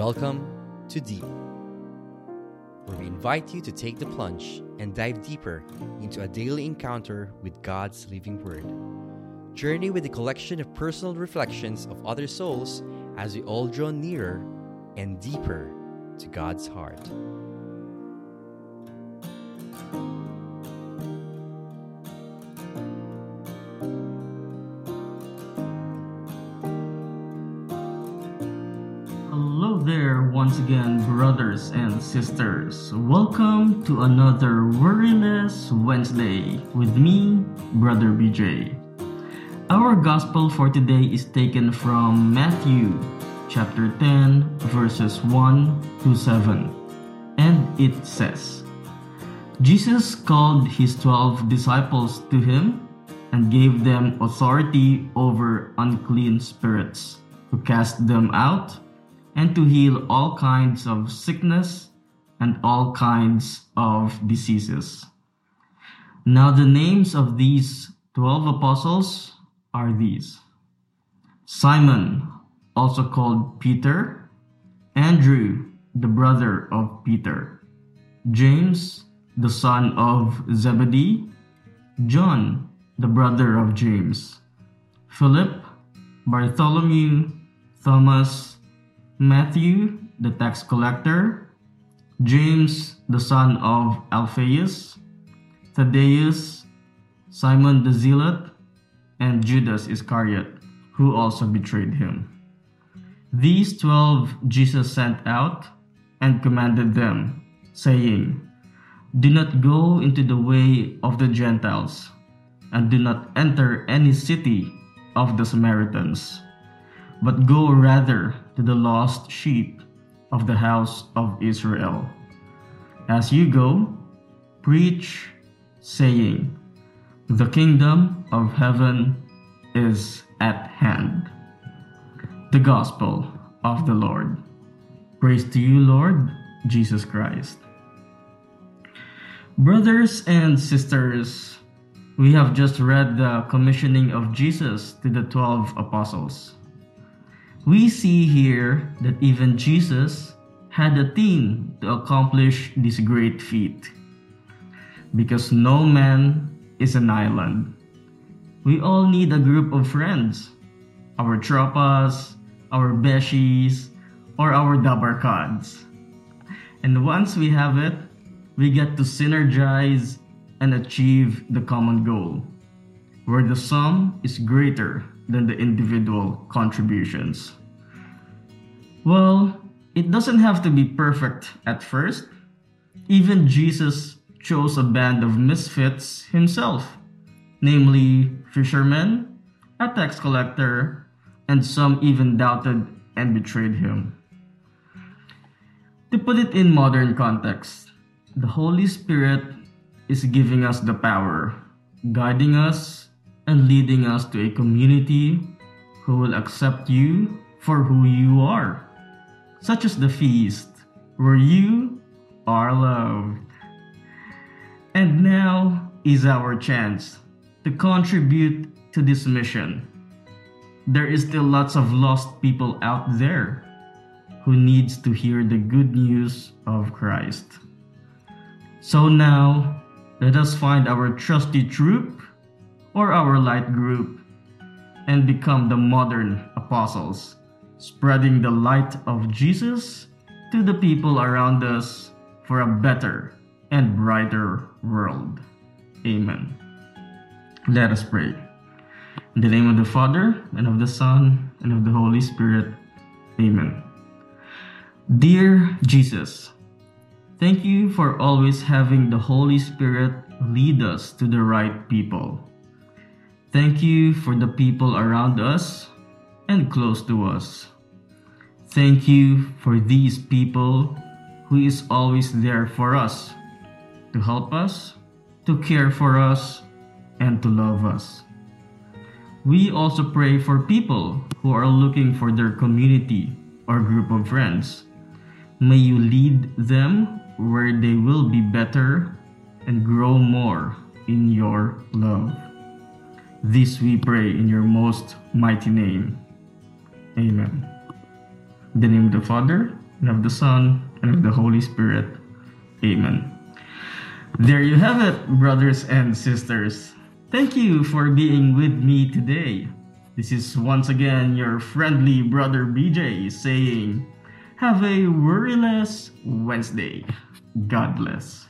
Welcome to Deep, where we invite you to take the plunge and dive deeper into a daily encounter with God's living Word. Journey with a collection of personal reflections of other souls as we all draw nearer and deeper to God's heart. There, once again, brothers and sisters. Welcome to another Worryless Wednesday with me, Brother BJ. Our gospel for today is taken from Matthew chapter 10, verses 1 to 7. And it says Jesus called his twelve disciples to him and gave them authority over unclean spirits to cast them out and to heal all kinds of sickness and all kinds of diseases. Now, the names of these twelve apostles are these. Simon, also called Peter, Andrew, the brother of Peter, James, the son of Zebedee, John, the brother of James, Philip, Bartholomew, Thomas, Matthew, the tax collector, James, the son of Alphaeus, Thaddeus, Simon the Zealot, and Judas Iscariot, who also betrayed him. These twelve Jesus sent out and commanded them, saying, Do not go into the way of the Gentiles, and do not enter any city of the Samaritans, but go rather to the lost sheep of the house of Israel. As you go, preach, saying, The kingdom of heaven is at hand. The Gospel of the Lord. Praise to you, Lord Jesus Christ. Brothers and sisters, we have just read the commissioning of Jesus to the 12 apostles. We see here that even Jesus had a team to accomplish this great feat. Because no man is an island. We all need a group of friends. Our tropas, our beshies, or our dabarkads. And once we have it, we get to synergize and achieve the common goal, where the sum is greater than the individual contributions. Well, it doesn't have to be perfect at first. Even Jesus chose a band of misfits himself, namely fishermen, a tax collector, and some even doubted and betrayed him. To put it in modern context, the Holy Spirit is giving us the power, guiding us, and leading us to a community who will accept you for who you are, such as the feast where you are loved. And now is our chance to contribute to this mission. There is still lots of lost people out there who needs to hear the good news of Christ. So now, let us find our trusty troop or our light group and become the modern apostles, spreading the light of Jesus to the people around us for a better and brighter world. Amen. Let us pray. In the name of the Father, and of the Son, and of the Holy Spirit. Amen. Dear Jesus, thank you for always having the Holy Spirit lead us to the right people. Thank you for the people around us and close to us. Thank you for these people who is always there for us, to help us, to care for us, and to love us. We also pray for people who are looking for their community or group of friends. May you lead them where they will be better and grow more in your love. This we pray in your most mighty name. Amen. In the name of the Father, and of the Son, and of the Holy Spirit. Amen. There you have it, brothers and sisters. Thank you for being with me today. This is once again your friendly brother BJ saying, Have a worryless Wednesday. God bless.